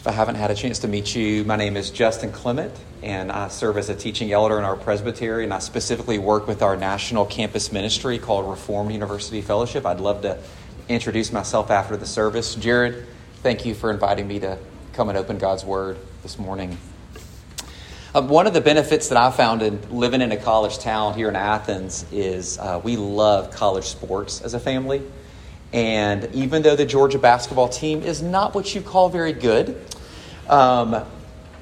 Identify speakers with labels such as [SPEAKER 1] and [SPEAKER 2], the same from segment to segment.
[SPEAKER 1] If I haven't had a chance to meet you, my name is Justin Clement, and I serve as a teaching elder in our presbytery, and I specifically work with our national campus ministry called Reformed University Fellowship. I'd love to introduce myself after the service. Jared, thank you for inviting me to come and open God's Word this morning. Uh, one of the benefits that I found in living in a college town here in Athens is uh, we love college sports as a family. And even though the Georgia basketball team is not what you call very good, um,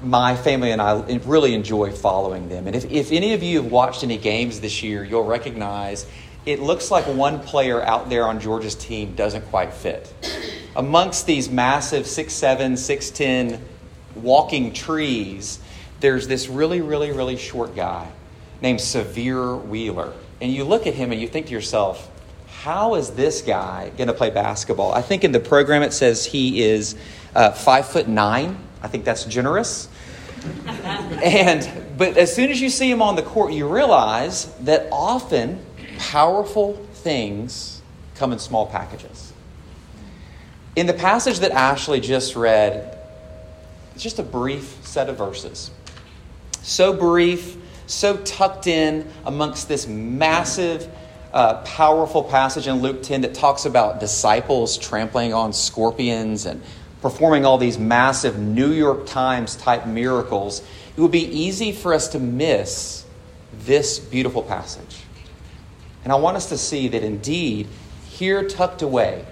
[SPEAKER 1] my family and I really enjoy following them. And if, if any of you have watched any games this year, you'll recognize it looks like one player out there on Georgia's team doesn't quite fit. Amongst these massive 6'7, 6'10 walking trees, there's this really, really, really short guy named Sahvir Wheeler. And you look at him and you think to yourself, how is this guy going to play basketball? I think in the program it says he is uh, five foot nine. I think that's generous. and but as soon as you see him on the court, you realize that often powerful things come in small packages. In the passage that Ashley just read, it's just a brief set of verses. So brief, so tucked in amongst this massive uh, powerful passage in Luke 10 that talks about disciples trampling on scorpions and performing all these massive New York Times type miracles, it would be easy for us to miss this beautiful passage. And I want us to see that indeed, here tucked away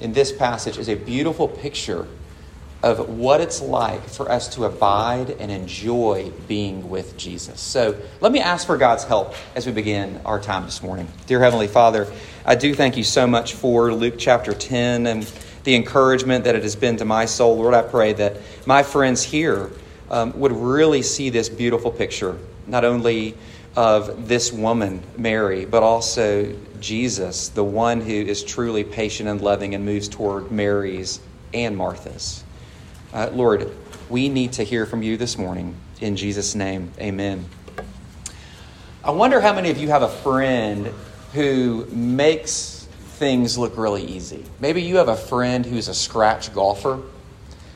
[SPEAKER 1] in this passage is a beautiful picture of what it's like for us to abide and enjoy being with Jesus. So let me ask for God's help as we begin our time this morning. Dear Heavenly Father, I do thank you so much for Luke chapter 10 and the encouragement that it has been to my soul. Lord, I pray that my friends here um, would really see this beautiful picture, not only of this woman, Mary, but also Jesus, the one who is truly patient and loving and moves toward Mary's and Martha's. Uh, Lord, we need to hear from you this morning. In Jesus' name, amen. I wonder how many of you have a friend who makes things look really easy. Maybe you have a friend who's a scratch golfer.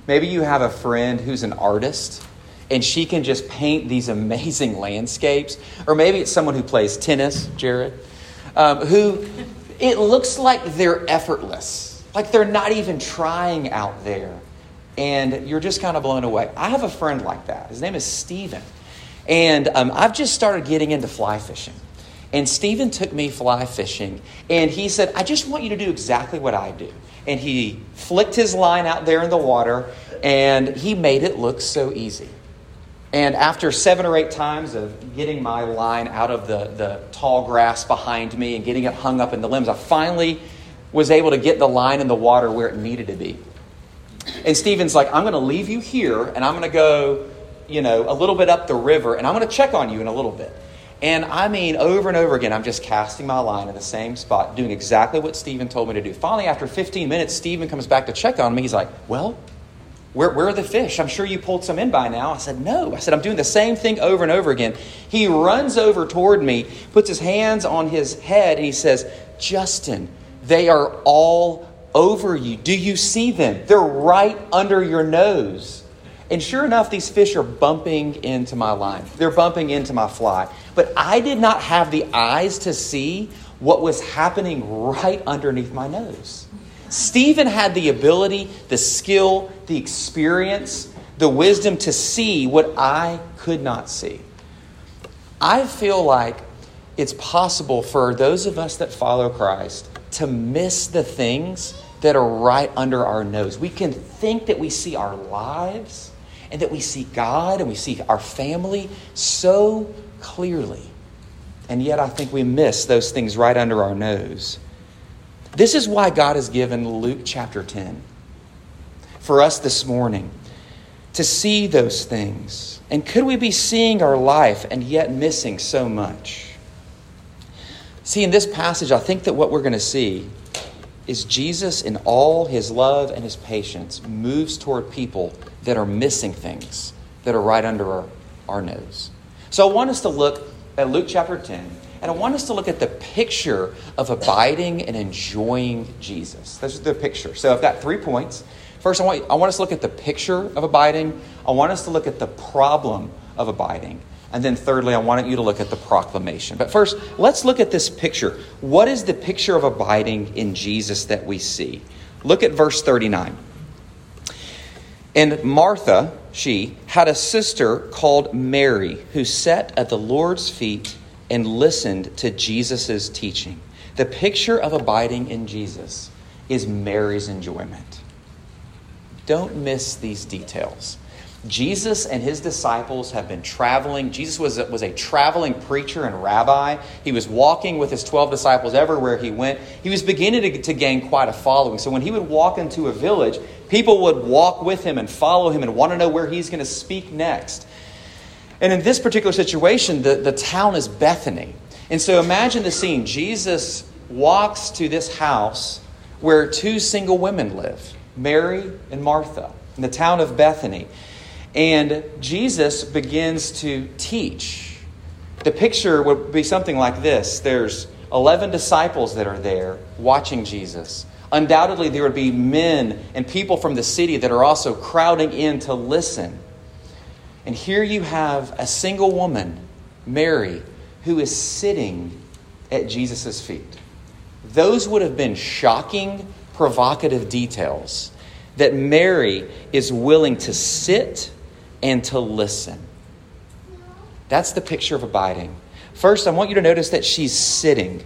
[SPEAKER 1] Maybe you have a friend who's an artist and she can just paint these amazing landscapes. Or maybe it's someone who plays tennis, Jared, um, who it looks like they're effortless, like they're not even trying out there and you're just kind of blown away. I have a friend like that. His name is Steven. And um, I've just started getting into fly fishing. And Steven took me fly fishing, and he said, I just want you to do exactly what I do. And he flicked his line out there in the water, and he made it look so easy. And after seven or eight times of getting my line out of the, the tall grass behind me and getting it hung up in the limbs, I finally was able to get the line in the water where it needed to be. And Stephen's like, I'm going to leave you here and I'm going to go, you know, a little bit up the river and I'm going to check on you in a little bit. And I mean, over and over again, I'm just casting my line in the same spot, doing exactly what Stephen told me to do. Finally, after 15 minutes, Stephen comes back to check on me. He's like, Well, where, where are the fish? I'm sure you pulled some in by now. I said, No. I said, I'm doing the same thing over and over again. He runs over toward me, puts his hands on his head, and he says, Justin, they are all over you. Do you see them? They're right under your nose. And sure enough, these fish are bumping into my line. They're bumping into my fly. But I did not have the eyes to see what was happening right underneath my nose. Stephen had the ability, the skill, the experience, the wisdom to see what I could not see. I feel like it's possible for those of us that follow Christ to miss the things that are right under our nose. We can think that we see our lives and that we see God and we see our family so clearly. And yet, I think we miss those things right under our nose. This is why God has given Luke chapter 10 for us this morning to see those things. And could we be seeing our life and yet missing so much? See, in this passage, I think that what we're going to see is Jesus, in all his love and his patience, moves toward people that are missing things that are right under our, our nose. So I want us to look at Luke chapter 10, and I want us to look at the picture of abiding and enjoying Jesus. That's the picture. So I've got three points. First, I want, I want us to look at the picture of abiding. I want us to look at the problem of abiding. And then, thirdly, I want you to look at the proclamation. But first, let's look at this picture. What is the picture of abiding in Jesus that we see? Look at verse 39. And Martha, she, had a sister called Mary who sat at the Lord's feet and listened to Jesus' teaching. The picture of abiding in Jesus is Mary's enjoyment. Don't miss these details. Jesus and his disciples have been traveling. Jesus was a, was a traveling preacher and rabbi. He was walking with his 12 disciples everywhere he went. He was beginning to, to gain quite a following. So when he would walk into a village, people would walk with him and follow him and want to know where he's going to speak next. And in this particular situation, the, the town is Bethany. And so imagine the scene Jesus walks to this house where two single women live Mary and Martha in the town of Bethany. And Jesus begins to teach. The picture would be something like this there's 11 disciples that are there watching Jesus. Undoubtedly, there would be men and people from the city that are also crowding in to listen. And here you have a single woman, Mary, who is sitting at Jesus' feet. Those would have been shocking, provocative details that Mary is willing to sit and to listen. That's the picture of abiding. First, I want you to notice that she's sitting.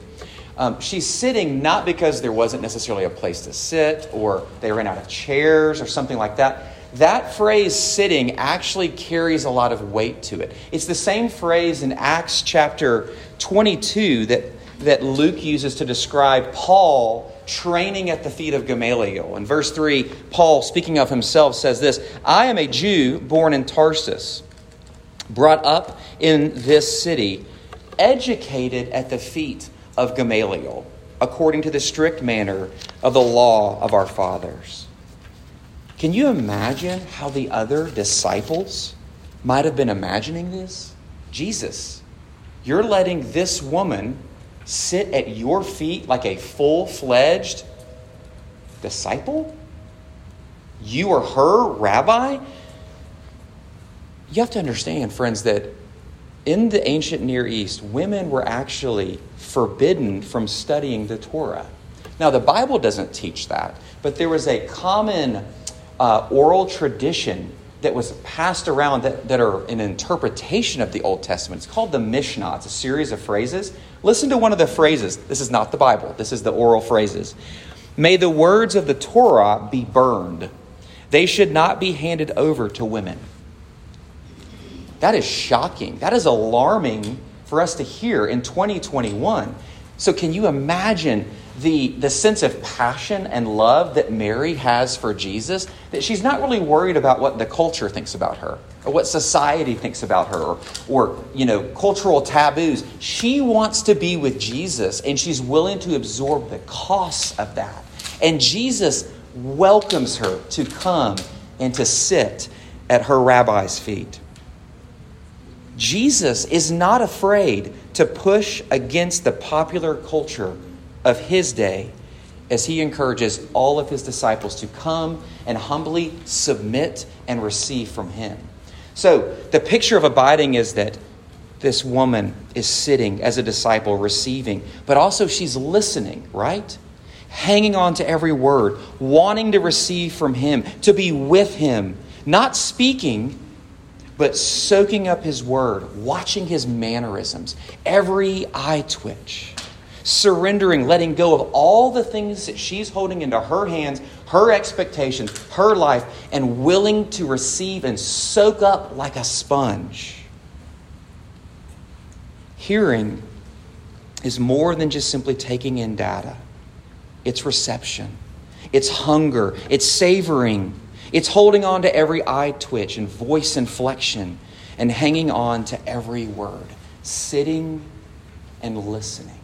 [SPEAKER 1] Um, she's sitting not because there wasn't necessarily a place to sit or they ran out of chairs or something like that. That phrase sitting actually carries a lot of weight to it. It's the same phrase in Acts chapter 22 that, that Luke uses to describe Paul training at the feet of Gamaliel. In verse 3, Paul, speaking of himself, says this I am a Jew born in Tarsus, brought up in this city, educated at the feet of Gamaliel, according to the strict manner of the law of our fathers. Can you imagine how the other disciples might have been imagining this? Jesus, you're letting this woman sit at your feet like a full fledged disciple? You are her rabbi? You have to understand, friends, that in the ancient Near East, women were actually forbidden from studying the Torah. Now, the Bible doesn't teach that, but there was a common uh, oral tradition that was passed around that, that are an interpretation of the Old Testament. It's called the Mishnah. It's a series of phrases. Listen to one of the phrases. This is not the Bible, this is the oral phrases. May the words of the Torah be burned. They should not be handed over to women. That is shocking. That is alarming for us to hear in 2021. So, can you imagine the, the sense of passion and love that Mary has for Jesus, that she's not really worried about what the culture thinks about her or what society thinks about her or, or you know cultural taboos. She wants to be with Jesus and she's willing to absorb the costs of that. And Jesus welcomes her to come and to sit at her rabbi's feet. Jesus is not afraid to push against the popular culture of his day as he encourages all of his disciples to come and humbly submit and receive from him. So, the picture of abiding is that this woman is sitting as a disciple, receiving, but also she's listening, right? Hanging on to every word, wanting to receive from him, to be with him, not speaking, but soaking up his word, watching his mannerisms, every eye twitch surrendering, letting go of all the things that she's holding into her hands, her expectations, her life, and willing to receive and soak up like a sponge. Hearing is more than just simply taking in data, it's reception, it's hunger, it's savoring, it's holding on to every eye twitch and voice inflection and hanging on to every word, sitting and listening.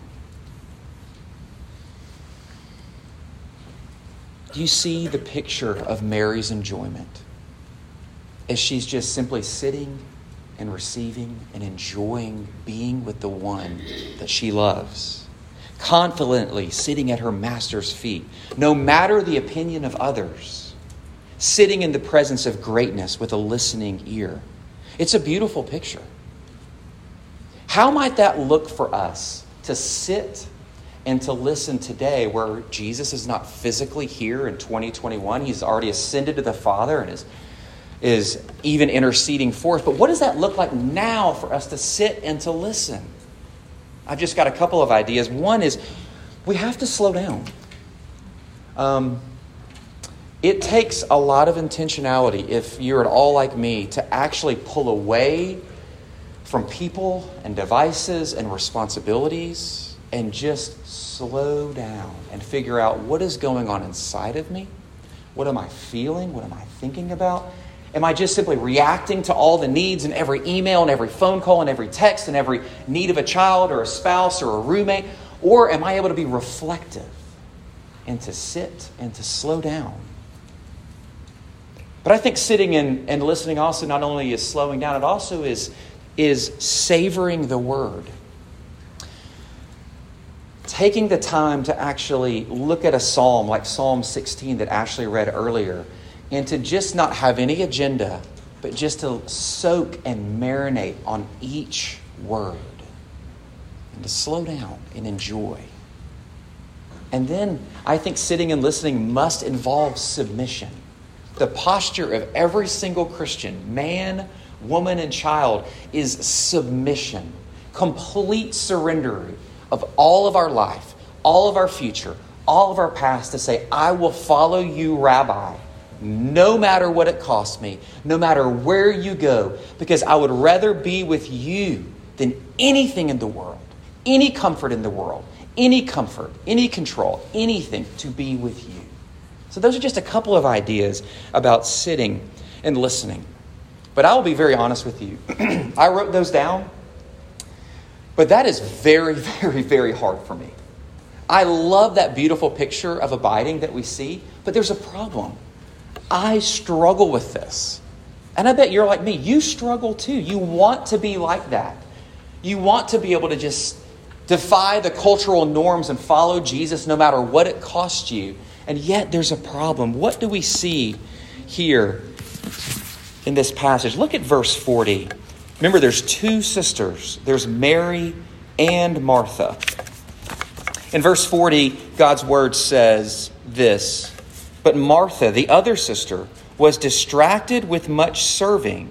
[SPEAKER 1] Do you see the picture of Mary's enjoyment as she's just simply sitting and receiving and enjoying being with the one that she loves? Confidently sitting at her master's feet, no matter the opinion of others. sitting in the presence of greatness with a listening ear. It's a beautiful picture. How might that look for us to sit and to listen today where Jesus is not physically here in 2021? He's already ascended to the Father and is, is even interceding for us. But what does that look like now for us to sit and to listen? I've just got a couple of ideas. One is we have to slow down. Um, it takes a lot of intentionality, if you're at all like me, to actually pull away from people and devices and responsibilities and just slow down and figure out what is going on inside of me. What am I feeling? What am I thinking about? Am I just simply reacting to all the needs and every email and every phone call and every text and every need of a child or a spouse or a roommate? Or am I able to be reflective and to sit and to slow down? But I think sitting and, and listening also not only is slowing down, it also is, is savoring the word. Taking the time to actually look at a psalm like Psalm 16 that Ashley read earlier, and to just not have any agenda, but just to soak and marinate on each word, and to slow down and enjoy. And then I think sitting and listening must involve submission the posture of every single Christian, man, woman, and child, is submission, complete surrender of all of our life, all of our future, all of our past to say, I will follow you, Rabbi, no matter what it costs me, no matter where you go, because I would rather be with you than anything in the world, any comfort in the world, any comfort, any control, anything to be with you. So, those are just a couple of ideas about sitting and listening. But I will be very honest with you. I wrote those down, but that is very, very, very hard for me. I love that beautiful picture of abiding that we see, but there's a problem. I struggle with this. And I bet you're like me. You struggle too. You want to be like that. You want to be able to just defy the cultural norms and follow Jesus no matter what it costs you. And yet there's a problem. What do we see here in this passage? Look at verse 40. Remember, there's two sisters there's Mary and Martha. In verse 40, God's word says this But Martha, the other sister, was distracted with much serving,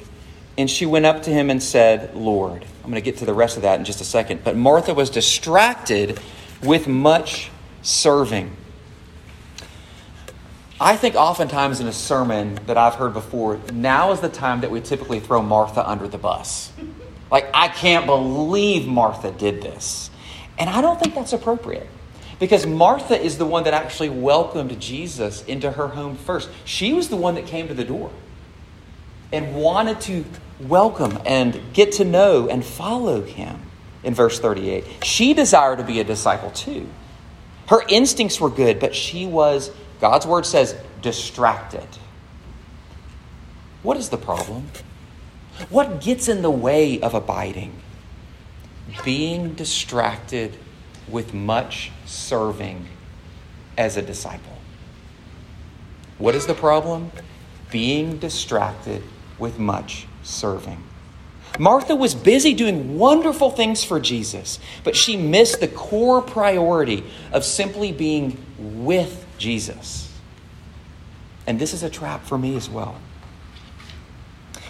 [SPEAKER 1] and she went up to him and said, Lord. I'm going to get to the rest of that in just a second. But Martha was distracted with much serving. I think oftentimes in a sermon that I've heard before, now is the time that we typically throw Martha under the bus. Like, I can't believe Martha did this. And I don't think that's appropriate. Because Martha is the one that actually welcomed Jesus into her home first. She was the one that came to the door and wanted to welcome and get to know and follow him in verse 38. She desired to be a disciple too. Her instincts were good, but she was God's word says distracted. What is the problem? What gets in the way of abiding? Being distracted with much serving as a disciple. What is the problem? Being distracted with much serving. Martha was busy doing wonderful things for Jesus, but she missed the core priority of simply being with Jesus. And this is a trap for me as well.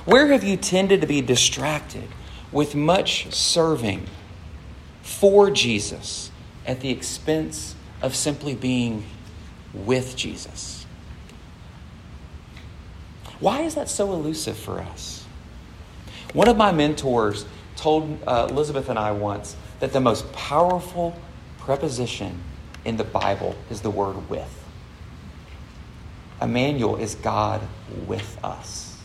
[SPEAKER 1] Where have you tended to be distracted with much serving for Jesus at the expense of simply being with Jesus? Why is that so elusive for us? One of my mentors told uh, Elizabeth and I once that the most powerful preposition in the Bible is the word with. Emmanuel is God with us.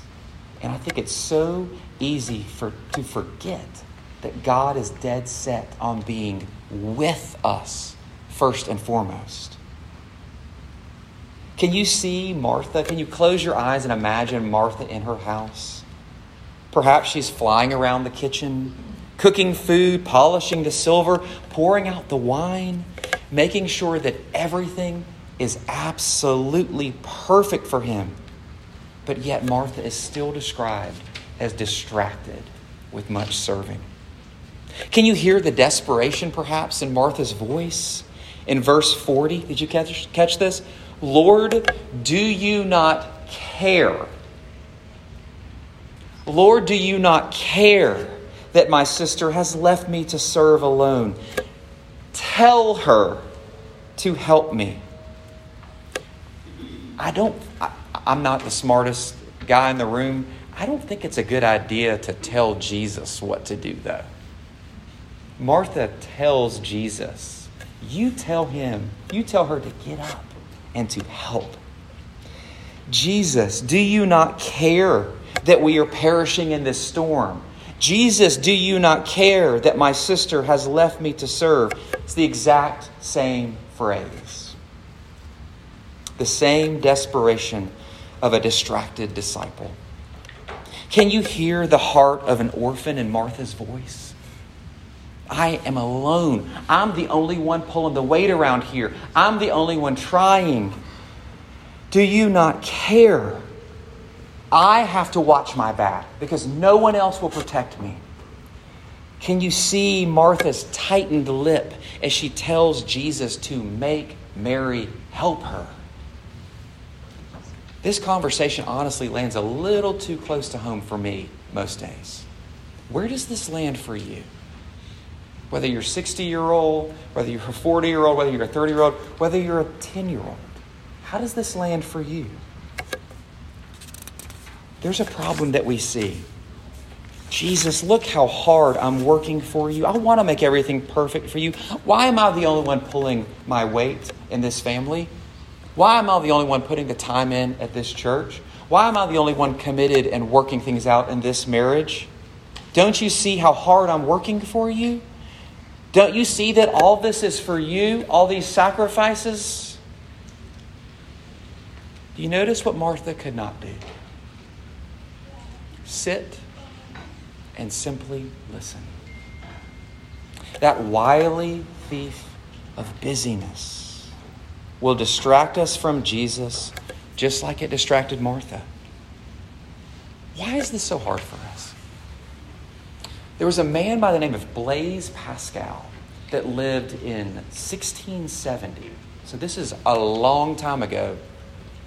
[SPEAKER 1] And I think it's so easy for, to forget that God is dead set on being with us first and foremost. Can you see Martha? Can you close your eyes and imagine Martha in her house? Perhaps she's flying around the kitchen, cooking food, polishing the silver, pouring out the wine, making sure that everything is absolutely perfect for him But yet, Martha is still described as distracted with much serving. Can you hear the desperation, perhaps, in Martha's voice? In verse 40, did you catch, catch this? Lord, do you not care? Lord, do you not care that my sister has left me to serve alone? Tell her to help me. I don't, I, I'm not the smartest guy in the room. I don't think it's a good idea to tell Jesus what to do, though. Martha tells Jesus, You tell him, you tell her to get up and to help. Jesus, do you not care that we are perishing in this storm? Jesus, do you not care that my sister has left me to serve? It's the exact same phrase. The same desperation of a distracted disciple. Can you hear the heart of an orphan in Martha's voice? I am alone. I'm the only one pulling the weight around here. I'm the only one trying. Do you not care? I have to watch my back because no one else will protect me. Can you see Martha's tightened lip as she tells Jesus to make Mary help her? This conversation honestly lands a little too close to home for me most days. Where does this land for you? Whether you're 60 year old, whether you're a 40 year old, whether you're a 30 year old, whether you're a 10 year old, how does this land for you? There's a problem that we see. Jesus, look how hard I'm working for you. I want to make everything perfect for you. Why am I the only one pulling my weight in this family? Why am I the only one putting the time in at this church? Why am I the only one committed and working things out in this marriage? Don't you see how hard I'm working for you? Don't you see that all this is for you? All these sacrifices? Do you notice what Martha could not do? Sit and simply listen. That wily thief of busyness will distract us from Jesus just like it distracted Martha. Why is this so hard for us? There was a man by the name of Blaise Pascal that lived in 1670. So this is a long time ago.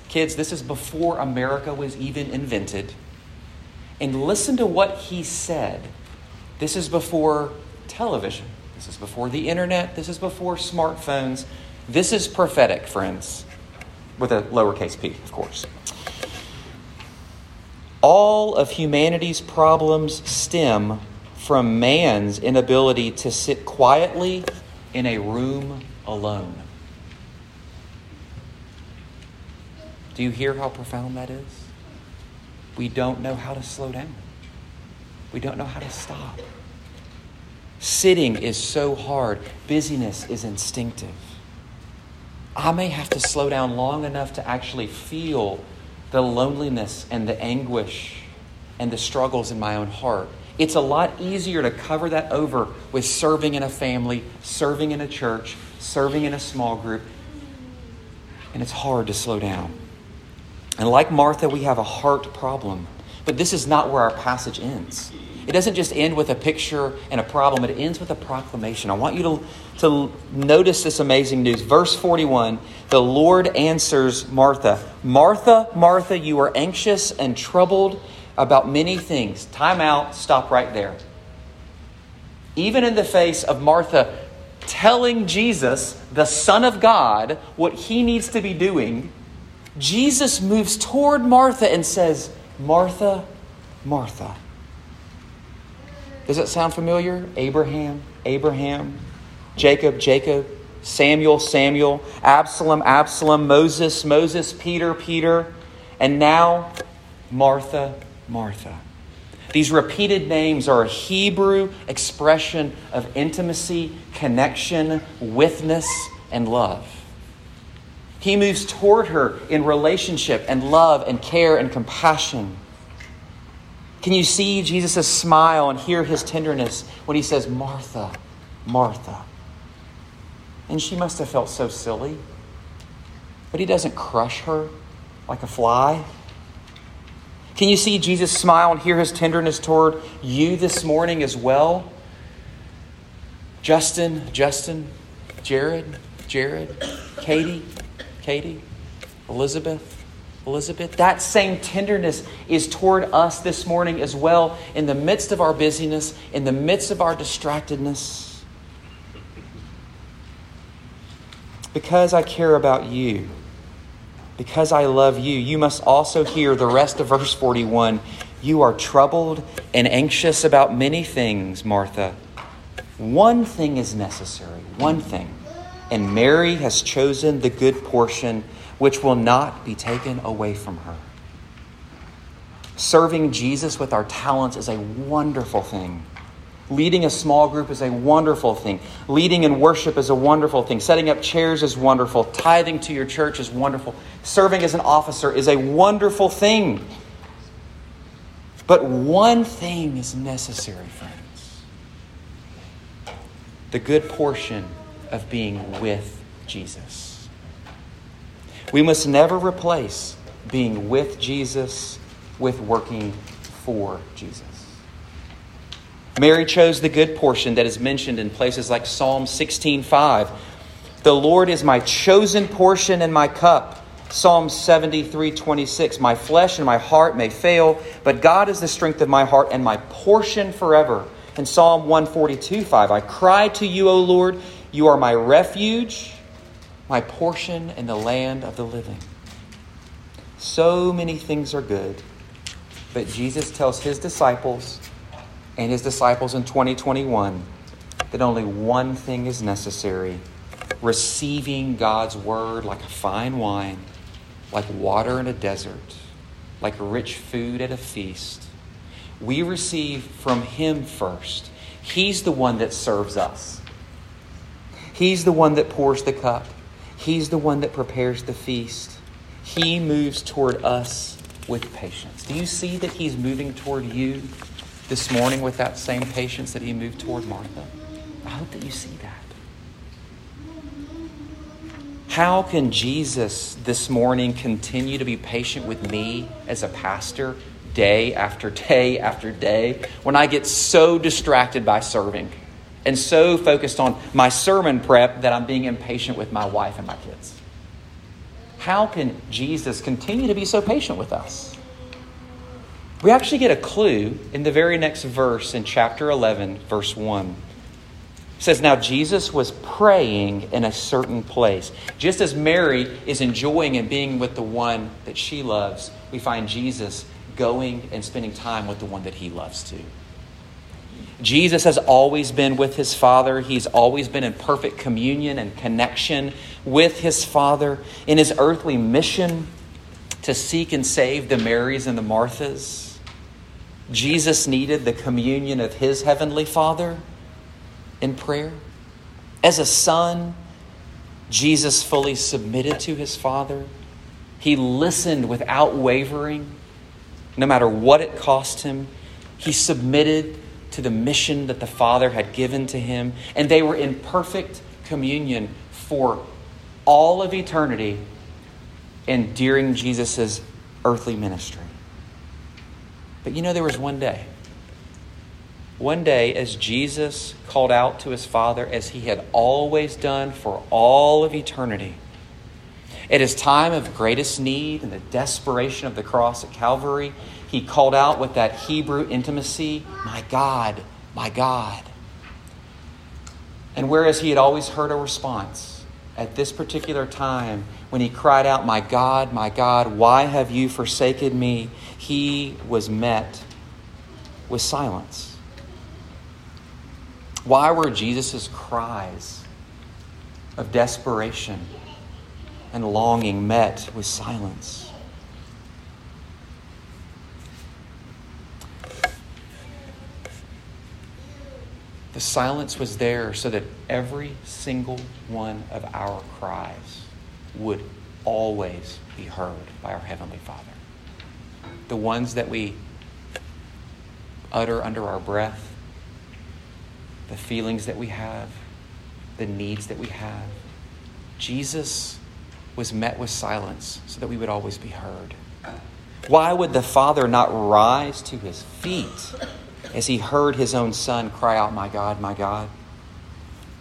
[SPEAKER 1] Kids, this is before America was even invented. And listen to what he said. This is before television. This is before the internet. This is before smartphones. This is prophetic, friends, with a lowercase p, of course. All of humanity's problems stem from man's inability to sit quietly in a room alone. Do you hear how profound that is? We don't know how to slow down. We don't know how to stop. Sitting is so hard, busyness is instinctive. I may have to slow down long enough to actually feel the loneliness and the anguish and the struggles in my own heart. It's a lot easier to cover that over with serving in a family, serving in a church, serving in a small group. And it's hard to slow down. And like Martha, we have a heart problem. But this is not where our passage ends. It doesn't just end with a picture and a problem, it ends with a proclamation. I want you to, to notice this amazing news. Verse 41 The Lord answers Martha Martha, Martha, you are anxious and troubled about many things. Time out, stop right there. Even in the face of Martha telling Jesus, the Son of God, what he needs to be doing, Jesus moves toward Martha and says, Martha, Martha. Does it sound familiar? Abraham, Abraham, Jacob, Jacob, Samuel, Samuel, Absalom, Absalom, Moses, Moses, Peter, Peter, and now Martha, Martha. These repeated names are a Hebrew expression of intimacy, connection, witness, and love. He moves toward her in relationship and love and care and compassion. Can you see Jesus' smile and hear his tenderness when he says, Martha, Martha? And she must have felt so silly. But he doesn't crush her like a fly. Can you see Jesus smile and hear his tenderness toward you this morning as well? Justin, Justin, Jared, Jared, Katie, Katie, Elizabeth, Elizabeth. That same tenderness is toward us this morning as well in the midst of our busyness, in the midst of our distractedness. Because I care about you because I love you, you must also hear the rest of verse 41. You are troubled and anxious about many things, Martha. One thing is necessary, one thing. And Mary has chosen the good portion which will not be taken away from her. Serving Jesus with our talents is a wonderful thing. Leading a small group is a wonderful thing. Leading in worship is a wonderful thing. Setting up chairs is wonderful. Tithing to your church is wonderful. Serving as an officer is a wonderful thing. But one thing is necessary, friends the good portion of being with Jesus. We must never replace being with Jesus with working for Jesus. Mary chose the good portion that is mentioned in places like Psalm 16:5. The Lord is my chosen portion and my cup. Psalm 73:26. My flesh and my heart may fail, but God is the strength of my heart and my portion forever. In Psalm 142:5, I cry to you, O Lord, you are my refuge, my portion in the land of the living. So many things are good, but Jesus tells his disciples and his disciples in 2021 that only one thing is necessary receiving God's word like a fine wine, like water in a desert, like rich food at a feast. We receive from him first. He's the one that serves us. He's the one that pours the cup. He's the one that prepares the feast. He moves toward us with patience. Do you see that he's moving toward you? this morning with that same patience that he moved toward Martha? I hope that you see that. How can Jesus this morning continue to be patient with me as a pastor day after day after day when I get so distracted by serving and so focused on my sermon prep that I'm being impatient with my wife and my kids? How can Jesus continue to be so patient with us? We actually get a clue in the very next verse in chapter 11, verse 1. It says, Now Jesus was praying in a certain place. Just as Mary is enjoying and being with the one that she loves, we find Jesus going and spending time with the one that he loves too. Jesus has always been with his Father. He's always been in perfect communion and connection with his Father. In his earthly mission to seek and save the Marys and the Marthas, Jesus needed the communion of his heavenly Father in prayer. As a son, Jesus fully submitted to his Father. He listened without wavering, no matter what it cost him. He submitted to the mission that the Father had given to him, and they were in perfect communion for all of eternity and during Jesus' earthly ministry. But you know, there was one day. One day, as Jesus called out to his Father, as he had always done for all of eternity, at his time of greatest need and the desperation of the cross at Calvary, he called out with that Hebrew intimacy, My God, my God. And whereas he had always heard a response, at this particular time, when he cried out, My God, my God, why have you forsaken me? he was met with silence. Why were Jesus' cries of desperation and longing met with silence? The silence was there so that every single one of our cries would always be heard by our Heavenly Father the ones that we utter under our breath, the feelings that we have, the needs that we have. Jesus was met with silence so that we would always be heard. Why would the Father not rise to his feet as he heard his own Son cry out, My God, my God?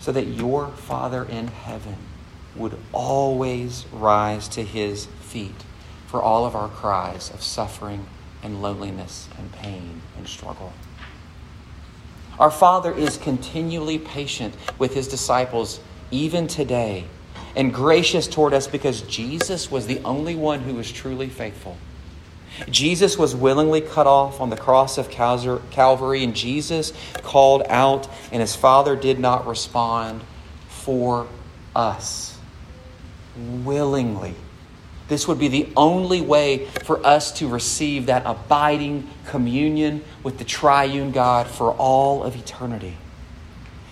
[SPEAKER 1] So that your Father in heaven would always rise to his feet for all of our cries of suffering and loneliness and pain and struggle. Our Father is continually patient with his disciples, even today, and gracious toward us because Jesus was the only one who was truly faithful. Jesus was willingly cut off on the cross of Calvary, and Jesus called out, and his Father did not respond for us. Willingly. This would be the only way for us to receive that abiding communion with the triune God for all of eternity.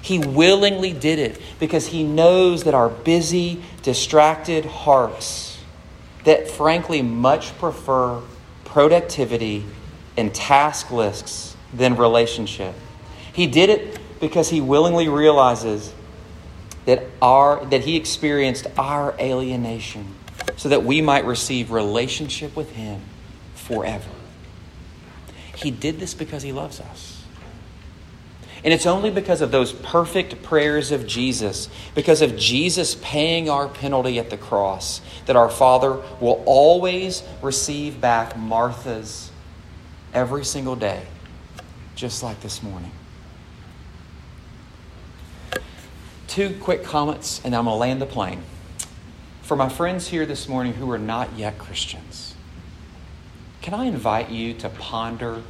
[SPEAKER 1] He willingly did it because he knows that our busy, distracted hearts, that frankly much prefer productivity and task lists than relationship. He did it because he willingly realizes that, our, that he experienced our alienation so that we might receive relationship with him forever. He did this because he loves us. And it's only because of those perfect prayers of Jesus, because of Jesus paying our penalty at the cross, that our Father will always receive back Martha's every single day, just like this morning. Two quick comments, and I'm going to land the plane. For my friends here this morning who are not yet Christians, can I invite you to ponder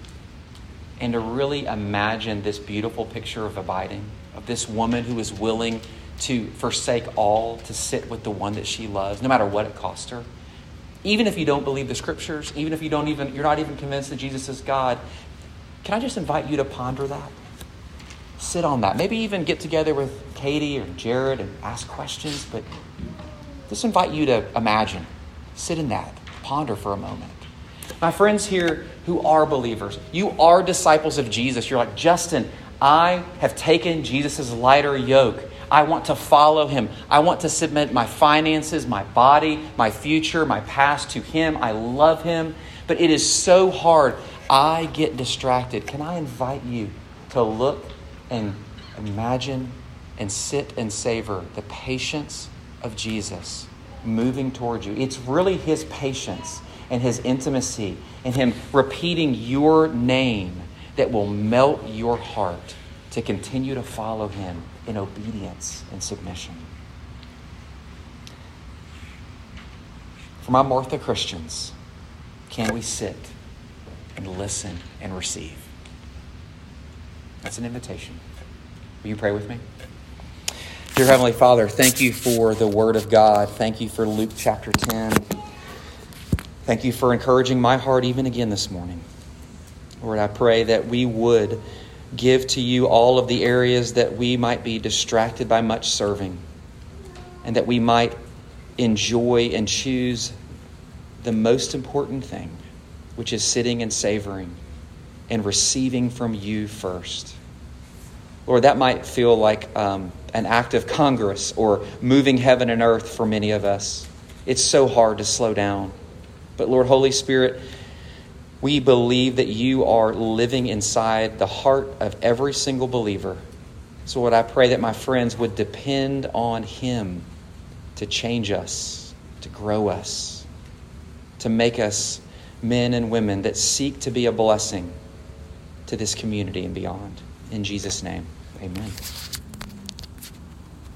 [SPEAKER 1] and to really imagine this beautiful picture of abiding, of this woman who is willing to forsake all to sit with the one that she loves, no matter what it costs her. Even if you don't believe the scriptures, even if you don't even you're not even convinced that Jesus is God, can I just invite you to ponder that? Sit on that. Maybe even get together with Katie or Jared and ask questions, but just invite you to imagine. Sit in that. Ponder for a moment. My friends here who are believers, you are disciples of Jesus. You're like, Justin, I have taken Jesus' lighter yoke. I want to follow him. I want to submit my finances, my body, my future, my past to him. I love him, but it is so hard. I get distracted. Can I invite you to look and imagine and sit and savor the patience of Jesus moving towards you? It's really his patience and his intimacy and him repeating your name that will melt your heart to continue to follow him in obedience and submission. For my Martha Christians, can we sit and listen and receive? That's an invitation. Will you pray with me? Dear Heavenly Father, thank you for the Word of God. Thank you for Luke chapter 10. Thank you for encouraging my heart even again this morning. Lord, I pray that we would give to you all of the areas that we might be distracted by much serving and that we might enjoy and choose the most important thing, which is sitting and savoring and receiving from you first. Lord, that might feel like um, an act of Congress or moving heaven and earth for many of us. It's so hard to slow down. But Lord, Holy Spirit, we believe that you are living inside the heart of every single believer. So, Lord, I pray that my friends would depend on Him to change us, to grow us, to make us men and women that seek to be a blessing to this community and beyond. In Jesus' name, amen.